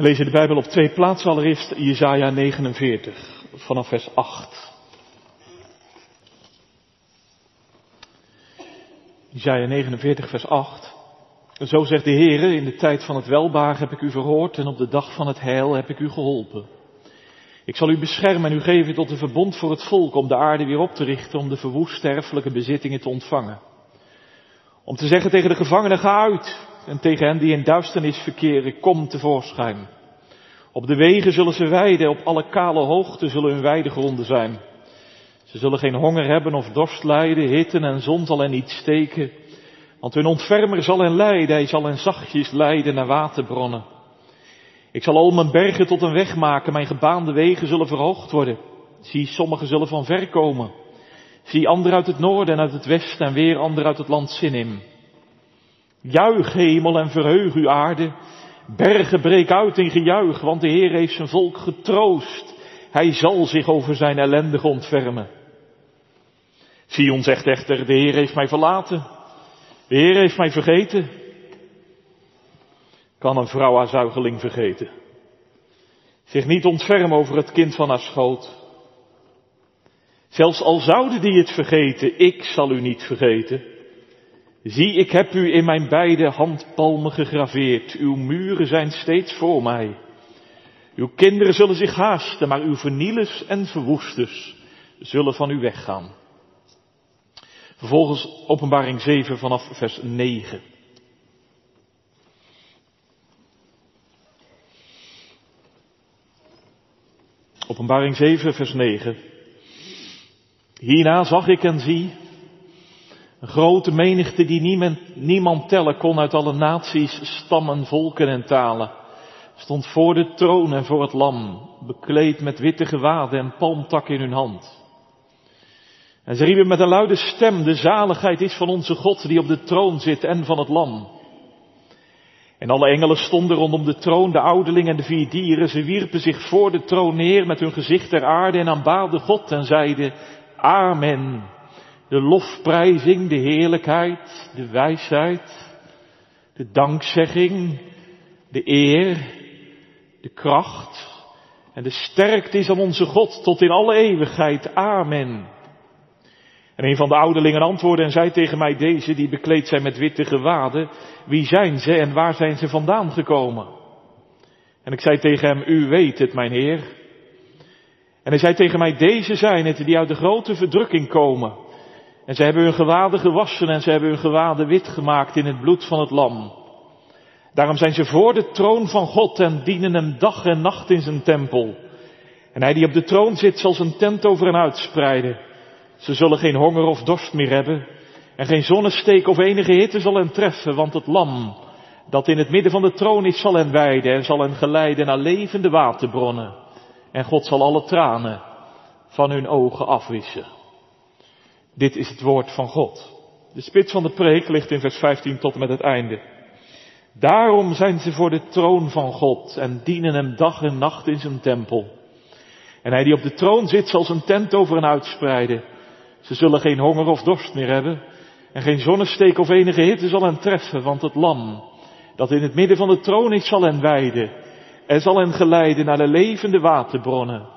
We lezen de Bijbel op twee plaatsen. Allereerst Jesaja 49, vanaf vers 8. Jesaja 49, vers 8. Zo zegt de Heere, in de tijd van het welbaar heb ik u verhoord en op de dag van het heil heb ik u geholpen. Ik zal u beschermen en u geven tot een verbond voor het volk om de aarde weer op te richten, om de verwoest sterfelijke bezittingen te ontvangen. Om te zeggen tegen de gevangenen, ga uit. En tegen hen die in duisternis verkeren, kom tevoorschijn. Op de wegen zullen ze weiden, op alle kale hoogten zullen hun weidegronden zijn. Ze zullen geen honger hebben of dorst lijden, hitte en zon zal hen niet steken. Want hun ontfermer zal hen leiden, hij zal hen zachtjes leiden naar waterbronnen. Ik zal al mijn bergen tot een weg maken, mijn gebaande wegen zullen verhoogd worden. Zie, sommigen zullen van ver komen. Zie anderen uit het noorden en uit het westen en weer anderen uit het land Sinim. Juich hemel en verheug uw aarde. Bergen breek uit in gejuich, want de Heer heeft zijn volk getroost. Hij zal zich over zijn ellendige ontfermen. Sion zegt echter, de Heer heeft mij verlaten. De Heer heeft mij vergeten. Kan een vrouw haar zuigeling vergeten? Zich niet ontfermen over het kind van haar schoot. Zelfs al zouden die het vergeten, ik zal u niet vergeten. Zie, ik heb u in mijn beide handpalmen gegraveerd. Uw muren zijn steeds voor mij. Uw kinderen zullen zich haasten, maar uw vernielers en verwoesters zullen van u weggaan. Vervolgens openbaring 7 vanaf vers 9. Openbaring 7 vers 9. Hierna zag ik en zie een grote menigte die niemand, niemand tellen kon uit alle naties, stammen, volken en talen. Stond voor de troon en voor het lam, bekleed met witte gewaden en palmtakken in hun hand. En ze riepen met een luide stem, de zaligheid is van onze God die op de troon zit en van het lam. En alle engelen stonden rondom de troon, de ouderling en de vier dieren. Ze wierpen zich voor de troon neer met hun gezicht ter aarde en aanbaden God en zeiden, Amen. De lofprijzing, de heerlijkheid, de wijsheid, de dankzegging, de eer, de kracht en de sterkte is aan onze God tot in alle eeuwigheid. Amen. En een van de ouderlingen antwoordde en zei tegen mij, deze die bekleed zijn met witte gewaden, wie zijn ze en waar zijn ze vandaan gekomen? En ik zei tegen hem, u weet het, mijn heer. En hij zei tegen mij, deze zijn het die uit de grote verdrukking komen. En ze hebben hun gewaden gewassen en ze hebben hun gewaden wit gemaakt in het bloed van het lam. Daarom zijn ze voor de troon van God en dienen hem dag en nacht in zijn tempel. En hij die op de troon zit zal zijn tent over hen uitspreiden. Ze zullen geen honger of dorst meer hebben. En geen zonnesteek of enige hitte zal hen treffen, want het lam dat in het midden van de troon is zal hen weiden en zal hen geleiden naar levende waterbronnen. En God zal alle tranen van hun ogen afwissen. Dit is het woord van God. De spits van de preek ligt in vers 15 tot en met het einde. Daarom zijn ze voor de troon van God en dienen hem dag en nacht in zijn tempel. En hij die op de troon zit zal zijn tent over hen uitspreiden. Ze zullen geen honger of dorst meer hebben en geen zonnesteek of enige hitte zal hen treffen, want het lam dat in het midden van de troon is zal hen weiden en zal hen geleiden naar de levende waterbronnen.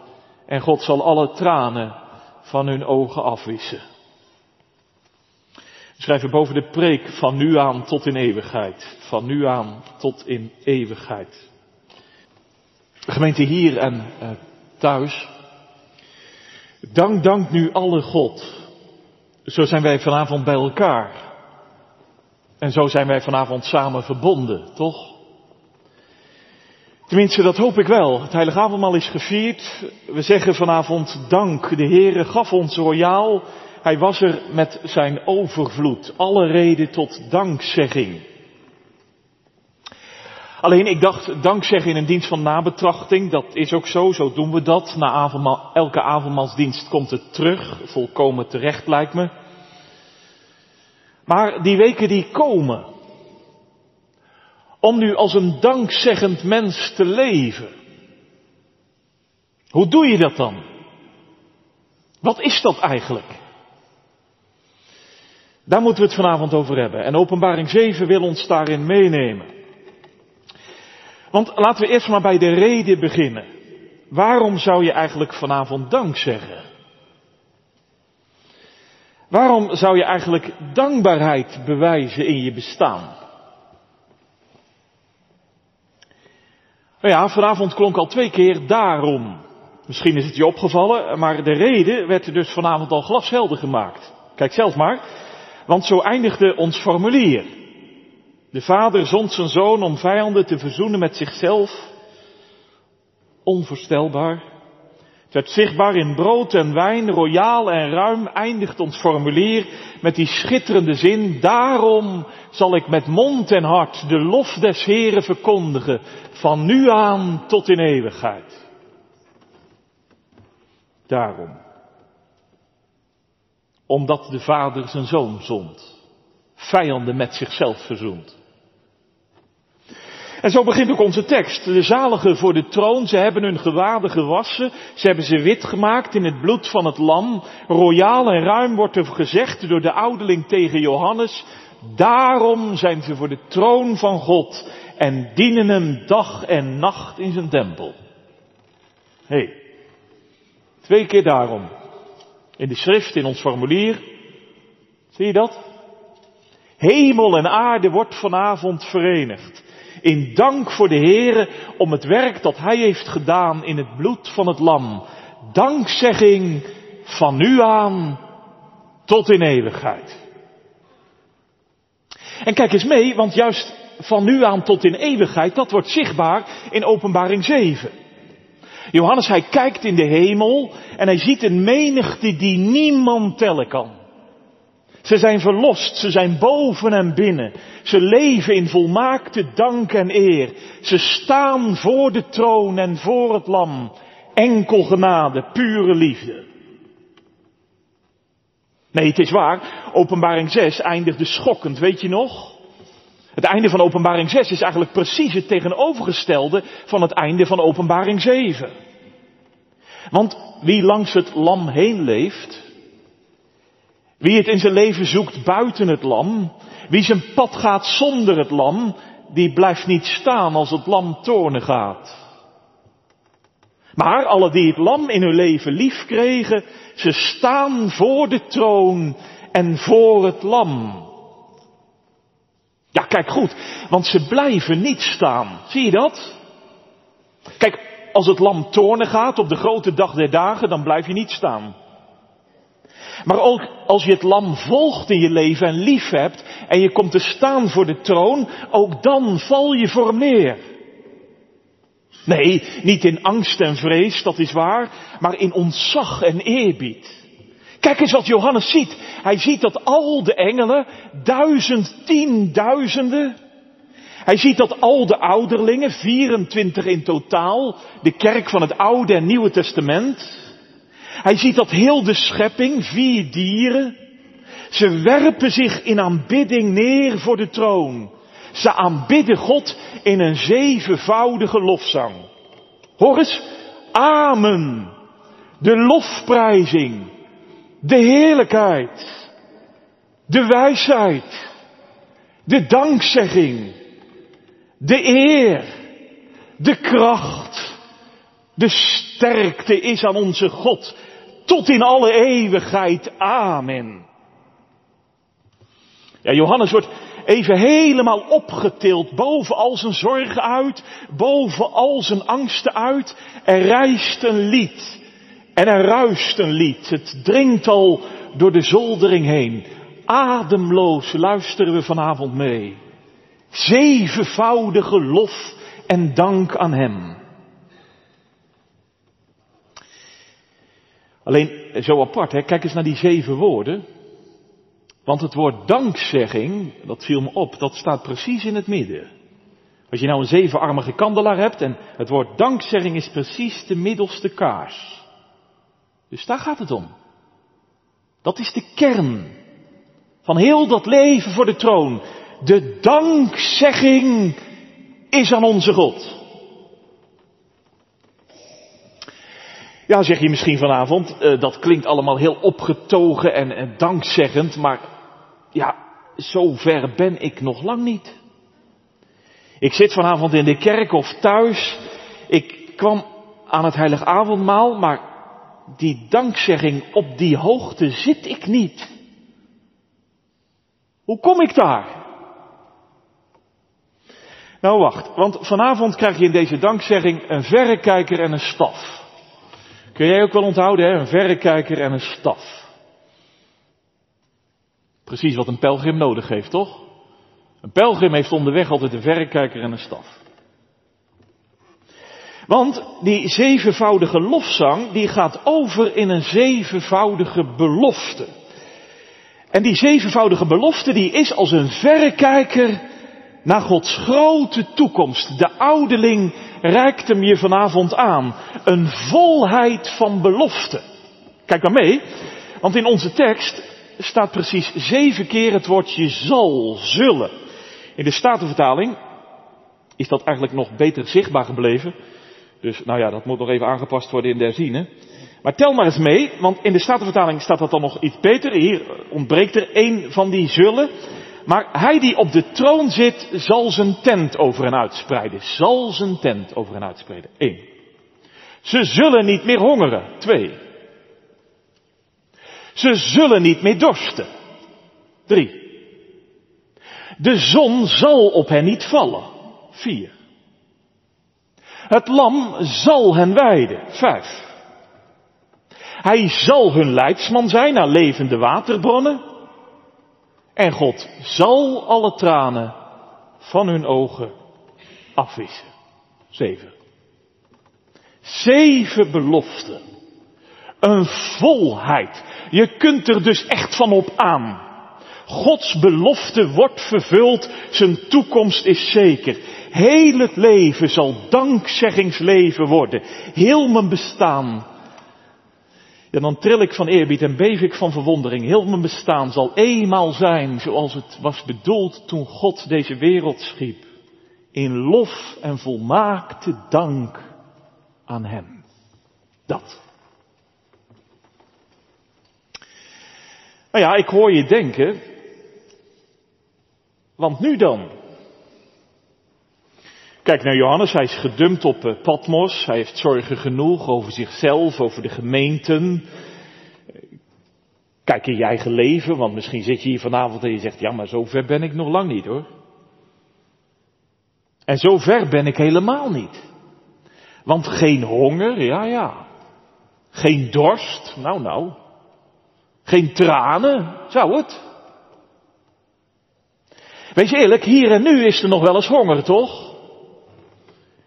En God zal alle tranen van hun ogen afwissen. Schrijven boven de preek van nu aan tot in eeuwigheid. Van nu aan tot in eeuwigheid. Gemeente hier en uh, thuis. Dank, dank nu alle God. Zo zijn wij vanavond bij elkaar. En zo zijn wij vanavond samen verbonden, toch? Tenminste, dat hoop ik wel. Het heilige avondmaal is gevierd. We zeggen vanavond dank. De Heere gaf ons royaal. Hij was er met zijn overvloed. Alle reden tot dankzegging. Alleen ik dacht, dankzeggen in een dienst van nabetrachting, dat is ook zo, zo doen we dat. Na avondmaal, elke avondmaalsdienst komt het terug, volkomen terecht lijkt me. Maar die weken die komen, om nu als een dankzeggend mens te leven. Hoe doe je dat dan? Wat is dat eigenlijk? Daar moeten we het vanavond over hebben. En openbaring 7 wil ons daarin meenemen. Want laten we eerst maar bij de reden beginnen. Waarom zou je eigenlijk vanavond dank zeggen? Waarom zou je eigenlijk dankbaarheid bewijzen in je bestaan? Nou ja, vanavond klonk al twee keer daarom. Misschien is het je opgevallen, maar de reden werd dus vanavond al glashelder gemaakt. Kijk zelf maar, want zo eindigde ons formulier. De vader zond zijn zoon om vijanden te verzoenen met zichzelf. Onvoorstelbaar. Het zichtbaar in brood en wijn, royaal en ruim, eindigt ons formulier met die schitterende zin, daarom zal ik met mond en hart de lof des Heren verkondigen, van nu aan tot in eeuwigheid. Daarom. Omdat de vader zijn zoon zond, vijanden met zichzelf verzoend. En zo begint ook onze tekst. De zaligen voor de troon, ze hebben hun gewaden gewassen, ze hebben ze wit gemaakt in het bloed van het lam. Royaal en ruim wordt er gezegd door de ouderling tegen Johannes. Daarom zijn ze voor de troon van God en dienen hem dag en nacht in zijn tempel. Hé, hey, twee keer daarom. In de schrift, in ons formulier. Zie je dat? Hemel en aarde wordt vanavond verenigd. In dank voor de Heere om het werk dat Hij heeft gedaan in het bloed van het lam. Dankzegging van nu aan tot in eeuwigheid. En kijk eens mee, want juist van nu aan tot in eeuwigheid, dat wordt zichtbaar in openbaring 7. Johannes, hij kijkt in de hemel en hij ziet een menigte die niemand tellen kan. Ze zijn verlost, ze zijn boven en binnen. Ze leven in volmaakte dank en eer. Ze staan voor de troon en voor het lam. Enkel genade, pure liefde. Nee, het is waar. Openbaring 6 eindigde schokkend, weet je nog? Het einde van openbaring 6 is eigenlijk precies het tegenovergestelde van het einde van openbaring 7. Want wie langs het lam heen leeft, wie het in zijn leven zoekt buiten het lam, wie zijn pad gaat zonder het lam, die blijft niet staan als het lam toornen gaat. Maar alle die het lam in hun leven lief kregen, ze staan voor de troon en voor het lam. Ja, kijk goed, want ze blijven niet staan. Zie je dat? Kijk, als het lam toornen gaat op de grote dag der dagen, dan blijf je niet staan. Maar ook als je het lam volgt in je leven en lief hebt en je komt te staan voor de troon, ook dan val je voor hem neer. Nee, niet in angst en vrees, dat is waar, maar in ontzag en eerbied. Kijk eens wat Johannes ziet. Hij ziet dat al de engelen, duizend, tienduizenden, hij ziet dat al de ouderlingen, 24 in totaal, de kerk van het Oude en Nieuwe Testament, hij ziet dat heel de schepping, vier dieren, ze werpen zich in aanbidding neer voor de troon. Ze aanbidden God in een zevenvoudige lofzang. Hoor eens, amen. De lofprijzing, de heerlijkheid, de wijsheid, de dankzegging, de eer, de kracht, de sterkte is aan onze God tot in alle eeuwigheid. Amen. Ja, Johannes wordt even helemaal opgetild, boven al zijn zorgen uit, boven al zijn angsten uit. Er rijst een lied en er ruist een lied. Het dringt al door de zoldering heen. Ademloos luisteren we vanavond mee. Zevenvoudige lof en dank aan Hem. Alleen zo apart, hè? kijk eens naar die zeven woorden. Want het woord dankzegging, dat viel me op, dat staat precies in het midden. Als je nou een zevenarmige kandelaar hebt en het woord dankzegging is precies de middelste kaars. Dus daar gaat het om. Dat is de kern van heel dat leven voor de troon. De dankzegging is aan onze God. Ja, zeg je misschien vanavond, uh, dat klinkt allemaal heel opgetogen en, en dankzeggend, maar ja, zo ver ben ik nog lang niet. Ik zit vanavond in de kerk of thuis. Ik kwam aan het heilig avondmaal, maar die dankzegging op die hoogte zit ik niet. Hoe kom ik daar? Nou wacht, want vanavond krijg je in deze dankzegging een verrekijker en een staf. Kun jij ook wel onthouden, hè? Een verrekijker en een staf. Precies wat een pelgrim nodig heeft, toch? Een pelgrim heeft onderweg altijd een verrekijker en een staf. Want die zevenvoudige lofzang, die gaat over in een zevenvoudige belofte. En die zevenvoudige belofte, die is als een verrekijker naar Gods grote toekomst. De ouderling reikt hem je vanavond aan. Een volheid van belofte. Kijk maar mee, want in onze tekst staat precies zeven keer het woordje zal, zullen. In de Statenvertaling is dat eigenlijk nog beter zichtbaar gebleven. Dus nou ja, dat moet nog even aangepast worden in de herziene. Maar tel maar eens mee, want in de Statenvertaling staat dat dan nog iets beter. Hier ontbreekt er één van die zullen. Maar hij die op de troon zit, zal zijn tent over hen uitspreiden. Zal zijn tent over hen uitspreiden. Eén. Ze zullen niet meer hongeren. Twee. Ze zullen niet meer dorsten. Drie. De zon zal op hen niet vallen. Vier. Het lam zal hen weiden. Vijf. Hij zal hun leidsman zijn naar levende waterbronnen. En God zal alle tranen van hun ogen afwissen. Zeven. Zeven beloften. Een volheid. Je kunt er dus echt van op aan. Gods belofte wordt vervuld, zijn toekomst is zeker. Heel het leven zal dankzeggingsleven worden. Heel mijn bestaan. Ja, dan tril ik van eerbied en beef ik van verwondering. Heel mijn bestaan zal eenmaal zijn zoals het was bedoeld toen God deze wereld schiep. In lof en volmaakte dank aan Hem. Dat. Nou ja, ik hoor je denken, want nu dan? Kijk naar Johannes, hij is gedumpt op eh, Patmos, hij heeft zorgen genoeg over zichzelf, over de gemeenten. Kijk in je eigen leven, want misschien zit je hier vanavond en je zegt, ja maar zo ver ben ik nog lang niet hoor. En zo ver ben ik helemaal niet. Want geen honger, ja ja. Geen dorst, nou nou. Geen tranen, zou het? Wees eerlijk, hier en nu is er nog wel eens honger, toch?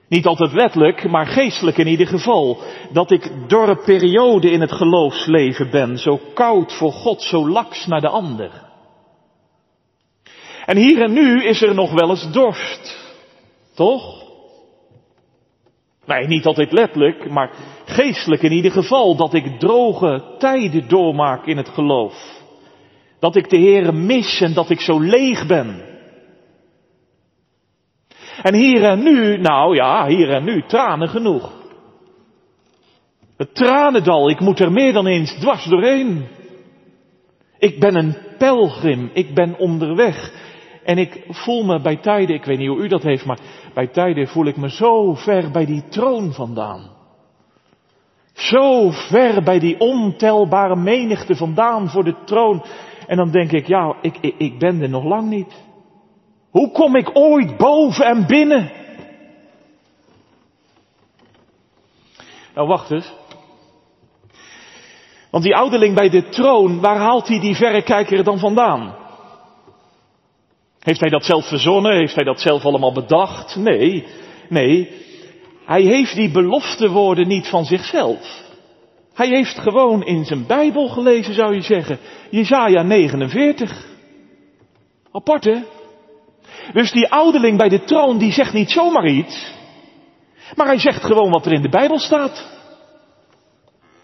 Niet altijd letterlijk, maar geestelijk in ieder geval. Dat ik door een periode in het geloofsleven ben, zo koud voor God, zo laks naar de ander. En hier en nu is er nog wel eens dorst. Toch? Nee, niet altijd letterlijk, maar geestelijk in ieder geval. Dat ik droge tijden doormaak in het geloof. Dat ik de Heere mis en dat ik zo leeg ben. En hier en nu, nou ja, hier en nu, tranen genoeg. Het tranendal, ik moet er meer dan eens dwars doorheen. Ik ben een pelgrim, ik ben onderweg. En ik voel me bij tijden, ik weet niet hoe u dat heeft, maar bij tijden voel ik me zo ver bij die troon vandaan. Zo ver bij die ontelbare menigte vandaan voor de troon. En dan denk ik, ja, ik, ik, ik ben er nog lang niet. Hoe kom ik ooit boven en binnen? Nou, wacht eens. Want die ouderling bij de troon, waar haalt hij die verrekijker dan vandaan? Heeft hij dat zelf verzonnen? Heeft hij dat zelf allemaal bedacht? Nee, nee. Hij heeft die beloftewoorden niet van zichzelf. Hij heeft gewoon in zijn Bijbel gelezen, zou je zeggen. Jezaja 49. Apart, hè? Dus die ouderling bij de troon, die zegt niet zomaar iets. Maar hij zegt gewoon wat er in de Bijbel staat.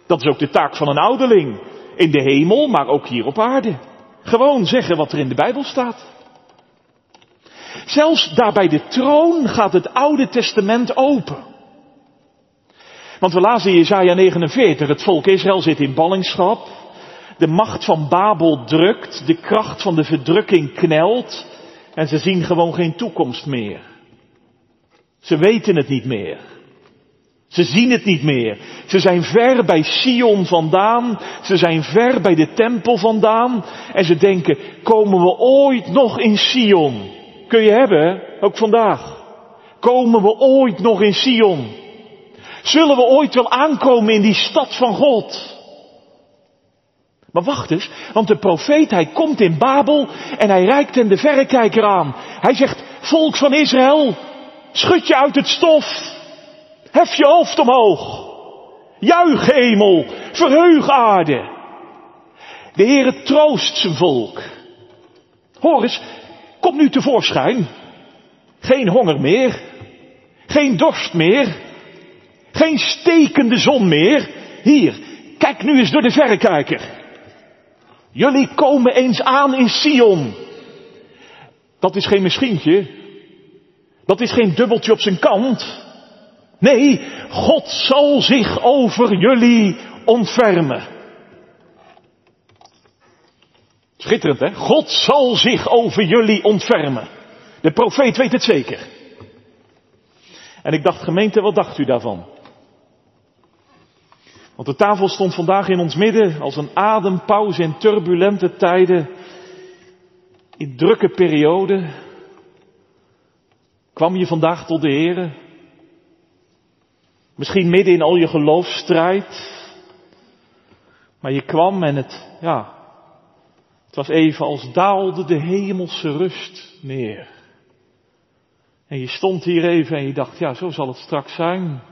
Dat is ook de taak van een ouderling. In de hemel, maar ook hier op aarde. Gewoon zeggen wat er in de Bijbel staat. Zelfs daar bij de troon gaat het Oude Testament open. Want we lazen in Jesaja 49, het volk Israël zit in ballingschap. De macht van Babel drukt, de kracht van de verdrukking knelt. En ze zien gewoon geen toekomst meer. Ze weten het niet meer. Ze zien het niet meer. Ze zijn ver bij Sion vandaan. Ze zijn ver bij de tempel vandaan. En ze denken, komen we ooit nog in Sion? Kun je hebben, ook vandaag. Komen we ooit nog in Sion? Zullen we ooit wel aankomen in die stad van God? Maar wacht eens, want de profeet, hij komt in Babel en hij reikt hem de verrekijker aan. Hij zegt, volk van Israël, schud je uit het stof. Hef je hoofd omhoog. Juich hemel, verheug aarde. De Heere troost zijn volk. Hoor eens, kom nu tevoorschijn. Geen honger meer. Geen dorst meer. Geen stekende zon meer. Hier, kijk nu eens door de verrekijker. Jullie komen eens aan in Sion. Dat is geen misschientje. Dat is geen dubbeltje op zijn kant. Nee, God zal zich over jullie ontfermen. Schitterend hè? God zal zich over jullie ontfermen. De profeet weet het zeker. En ik dacht, gemeente, wat dacht u daarvan? Want de tafel stond vandaag in ons midden als een adempauze in turbulente tijden, in drukke perioden. Kwam je vandaag tot de Here? Misschien midden in al je geloofsstrijd. Maar je kwam en het, ja, het was even als daalde de hemelse rust neer. En je stond hier even en je dacht, ja, zo zal het straks zijn.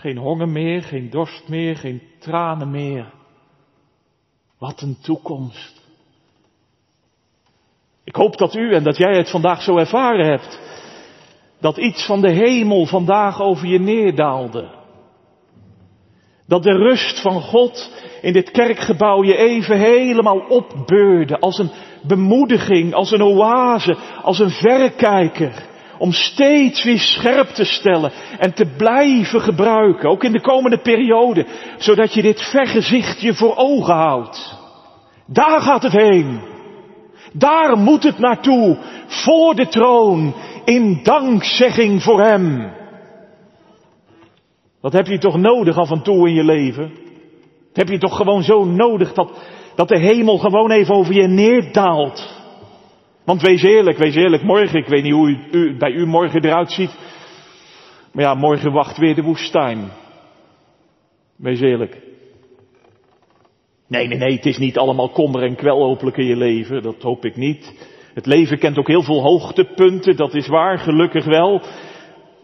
Geen honger meer, geen dorst meer, geen tranen meer. Wat een toekomst. Ik hoop dat u en dat jij het vandaag zo ervaren hebt. Dat iets van de hemel vandaag over je neerdaalde. Dat de rust van God in dit kerkgebouw je even helemaal opbeurde. Als een bemoediging, als een oase, als een verrekijker om steeds weer scherp te stellen en te blijven gebruiken, ook in de komende periode, zodat je dit vergezicht je voor ogen houdt. Daar gaat het heen. Daar moet het naartoe, voor de troon, in dankzegging voor Hem. Dat heb je toch nodig af en toe in je leven? Heb je toch gewoon zo nodig dat, dat de hemel gewoon even over je neerdaalt. Want wees eerlijk, wees eerlijk, morgen, ik weet niet hoe u, bij u morgen eruit ziet. Maar ja, morgen wacht weer de woestijn. Wees eerlijk. Nee, nee, nee, het is niet allemaal kommer en kwel hopelijk in je leven, dat hoop ik niet. Het leven kent ook heel veel hoogtepunten, dat is waar, gelukkig wel.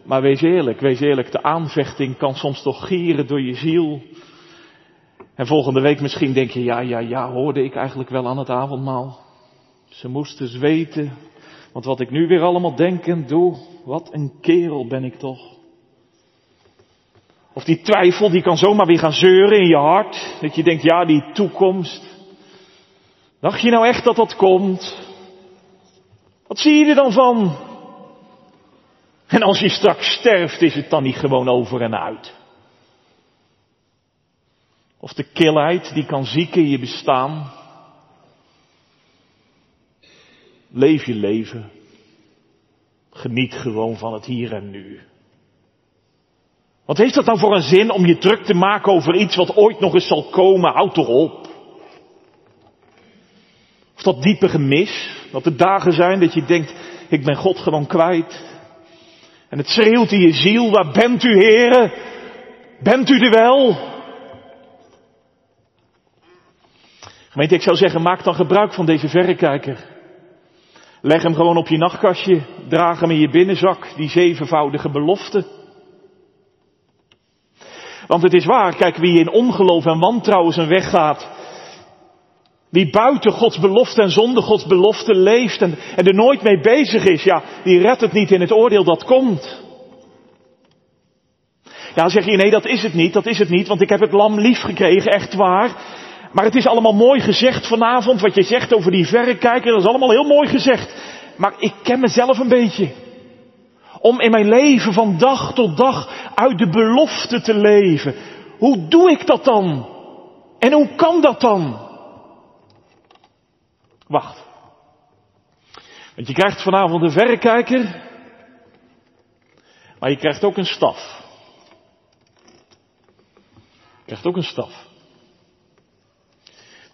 Maar wees eerlijk, wees eerlijk, de aanvechting kan soms toch gieren door je ziel. En volgende week misschien denk je, ja, ja, ja, hoorde ik eigenlijk wel aan het avondmaal. Ze moesten zweten, want wat ik nu weer allemaal denk en doe, wat een kerel ben ik toch. Of die twijfel, die kan zomaar weer gaan zeuren in je hart. Dat je denkt, ja, die toekomst. Dacht je nou echt dat dat komt? Wat zie je er dan van? En als je straks sterft, is het dan niet gewoon over en uit? Of de kilheid die kan zieken in je bestaan. Leef je leven. Geniet gewoon van het hier en nu. Wat heeft dat nou voor een zin om je druk te maken over iets wat ooit nog eens zal komen? Houd toch op. Of dat diepe gemis, dat er dagen zijn dat je denkt, ik ben God gewoon kwijt. En het schreeuwt in je ziel, waar bent u heren? Bent u er wel? Gemeente, ik zou zeggen, maak dan gebruik van deze verrekijker. Leg hem gewoon op je nachtkastje, draag hem in je binnenzak, die zevenvoudige belofte. Want het is waar, kijk, wie in ongeloof en wantrouwen zijn weg gaat, wie buiten Gods belofte en zonder Gods belofte leeft en, en er nooit mee bezig is, ja, die redt het niet in het oordeel dat komt. Ja, zeg je, nee, dat is het niet, dat is het niet, want ik heb het lam lief gekregen, echt waar. Maar het is allemaal mooi gezegd vanavond, wat je zegt over die verrekijker, dat is allemaal heel mooi gezegd. Maar ik ken mezelf een beetje. Om in mijn leven van dag tot dag uit de belofte te leven. Hoe doe ik dat dan? En hoe kan dat dan? Wacht. Want je krijgt vanavond een verrekijker. Maar je krijgt ook een staf. Je krijgt ook een staf.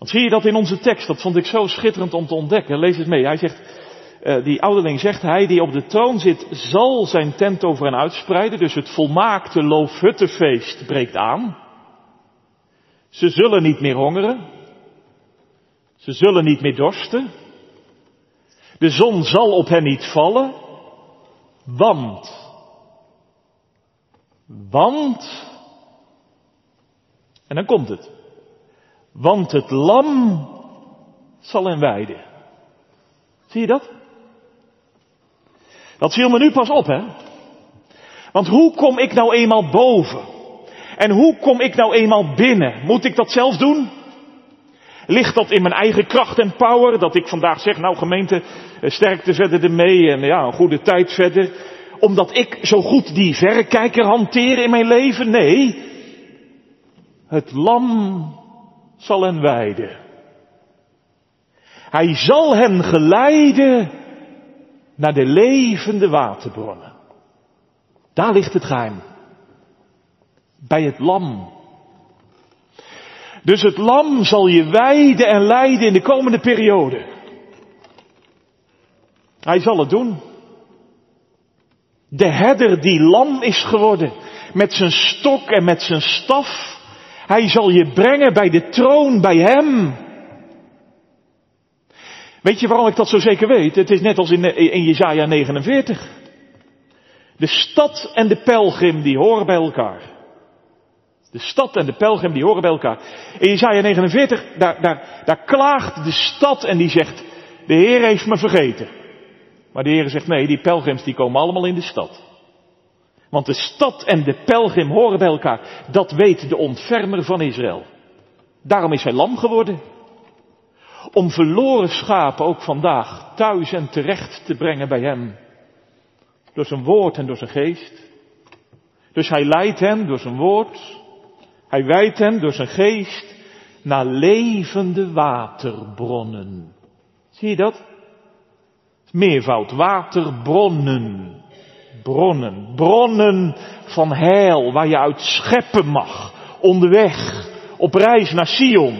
Want zie je dat in onze tekst? Dat vond ik zo schitterend om te ontdekken. Lees het mee. Hij zegt, uh, die ouderling zegt, hij die op de troon zit, zal zijn tent over hen uitspreiden. Dus het volmaakte loofhuttenfeest breekt aan. Ze zullen niet meer hongeren. Ze zullen niet meer dorsten. De zon zal op hen niet vallen. Want. Want. En dan komt het. Want het lam zal hen weiden. Zie je dat? Dat viel me nu pas op, hè? Want hoe kom ik nou eenmaal boven? En hoe kom ik nou eenmaal binnen? Moet ik dat zelf doen? Ligt dat in mijn eigen kracht en power? Dat ik vandaag zeg, nou gemeente, eh, sterkte verder ermee en ja, een goede tijd verder. Omdat ik zo goed die verrekijker hanteer in mijn leven? Nee. Het lam zal hen wijden. Hij zal hen geleiden naar de levende waterbronnen. Daar ligt het geheim. Bij het lam. Dus het lam zal je wijden en leiden in de komende periode. Hij zal het doen. De herder die lam is geworden, met zijn stok en met zijn staf, hij zal je brengen bij de troon, bij hem. Weet je waarom ik dat zo zeker weet? Het is net als in, in Jezaja 49. De stad en de pelgrim die horen bij elkaar. De stad en de pelgrim die horen bij elkaar. In Jezaja 49, daar, daar, daar klaagt de stad en die zegt, de Heer heeft me vergeten. Maar de Heer zegt, nee, die pelgrims die komen allemaal in de stad. Want de stad en de pelgrim horen bij elkaar. Dat weet de ontfermer van Israël. Daarom is hij lam geworden. Om verloren schapen ook vandaag thuis en terecht te brengen bij hem. Door zijn woord en door zijn geest. Dus hij leidt hen door zijn woord. Hij wijdt hen door zijn geest naar levende waterbronnen. Zie je dat? Meervoud, waterbronnen bronnen. Bronnen van heil waar je uit scheppen mag. Onderweg. Op reis naar Sion.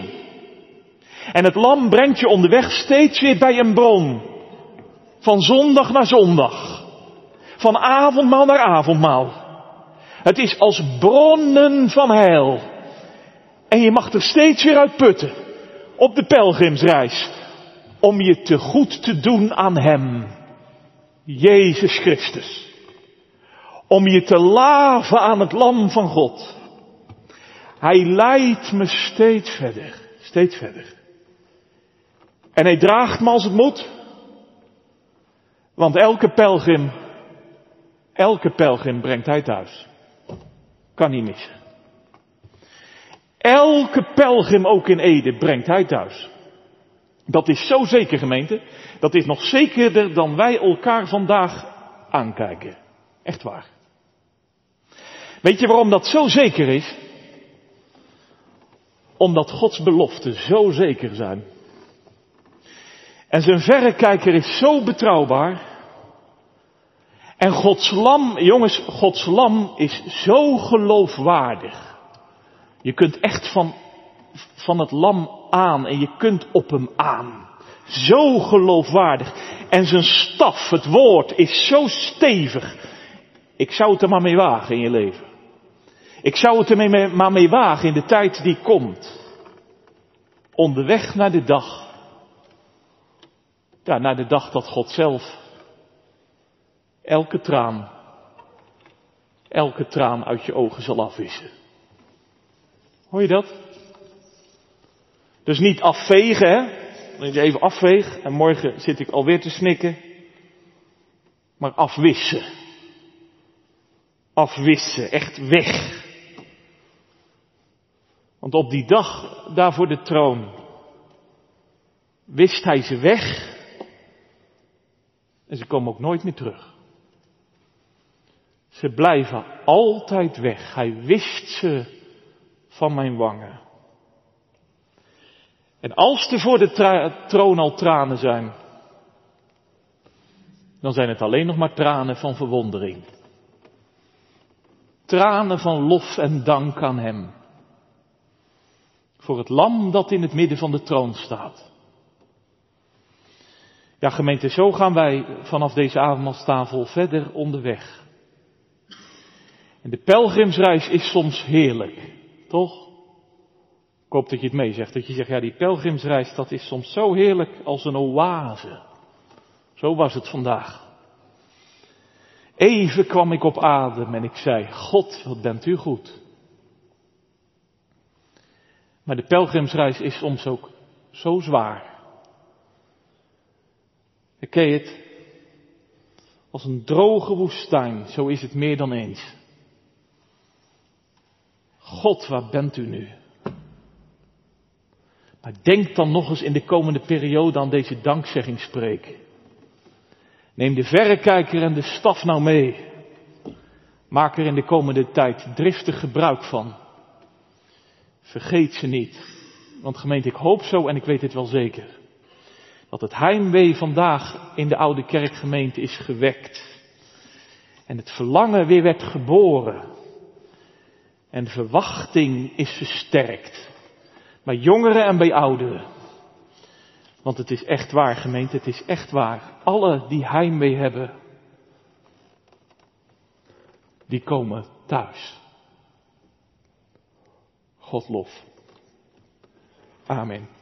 En het lam brengt je onderweg steeds weer bij een bron. Van zondag naar zondag. Van avondmaal naar avondmaal. Het is als bronnen van heil. En je mag er steeds weer uit putten. Op de pelgrimsreis. Om je te goed te doen aan Hem. Jezus Christus om je te laven aan het lam van God. Hij leidt me steeds verder, steeds verder. En hij draagt me als het moet. Want elke pelgrim, elke pelgrim brengt hij thuis. Kan niet missen. Elke pelgrim ook in Ede brengt hij thuis. Dat is zo zeker gemeente. Dat is nog zekerder dan wij elkaar vandaag aankijken. Echt waar. Weet je waarom dat zo zeker is? Omdat Gods beloften zo zeker zijn. En zijn verrekijker is zo betrouwbaar. En Gods lam, jongens, Gods lam is zo geloofwaardig. Je kunt echt van, van het lam aan en je kunt op hem aan. Zo geloofwaardig. En zijn staf, het woord, is zo stevig. Ik zou het er maar mee wagen in je leven. Ik zou het er maar mee wagen in de tijd die komt. Onderweg naar de dag. Ja, naar de dag dat God zelf elke traan, elke traan uit je ogen zal afwissen. Hoor je dat? Dus niet afvegen, hè? Even afveeg en morgen zit ik alweer te snikken. Maar afwissen. Afwissen, echt weg. Want op die dag daar voor de troon wist hij ze weg en ze komen ook nooit meer terug. Ze blijven altijd weg. Hij wist ze van mijn wangen. En als er voor de troon al tranen zijn, dan zijn het alleen nog maar tranen van verwondering. Tranen van lof en dank aan Hem. Voor het lam dat in het midden van de troon staat. Ja, gemeente, zo gaan wij vanaf deze avondmaalstafel verder onderweg. En de pelgrimsreis is soms heerlijk, toch? Ik hoop dat je het meezegt. Dat je zegt, ja, die pelgrimsreis, dat is soms zo heerlijk als een oase. Zo was het vandaag. Even kwam ik op adem en ik zei, God, wat bent u goed. Maar de pelgrimsreis is soms ook zo zwaar. Ken je het? Als een droge woestijn, zo is het meer dan eens. God, waar bent u nu? Maar denk dan nog eens in de komende periode aan deze dankzeggingspreek. Neem de verrekijker en de staf nou mee. Maak er in de komende tijd driftig gebruik van. Vergeet ze niet. Want gemeente, ik hoop zo en ik weet het wel zeker. Dat het heimwee vandaag in de oude kerkgemeente is gewekt. En het verlangen weer werd geboren. En de verwachting is versterkt. Bij jongeren en bij ouderen. Want het is echt waar, gemeente, het is echt waar. Alle die heimwee hebben, die komen thuis. God lof. Amen.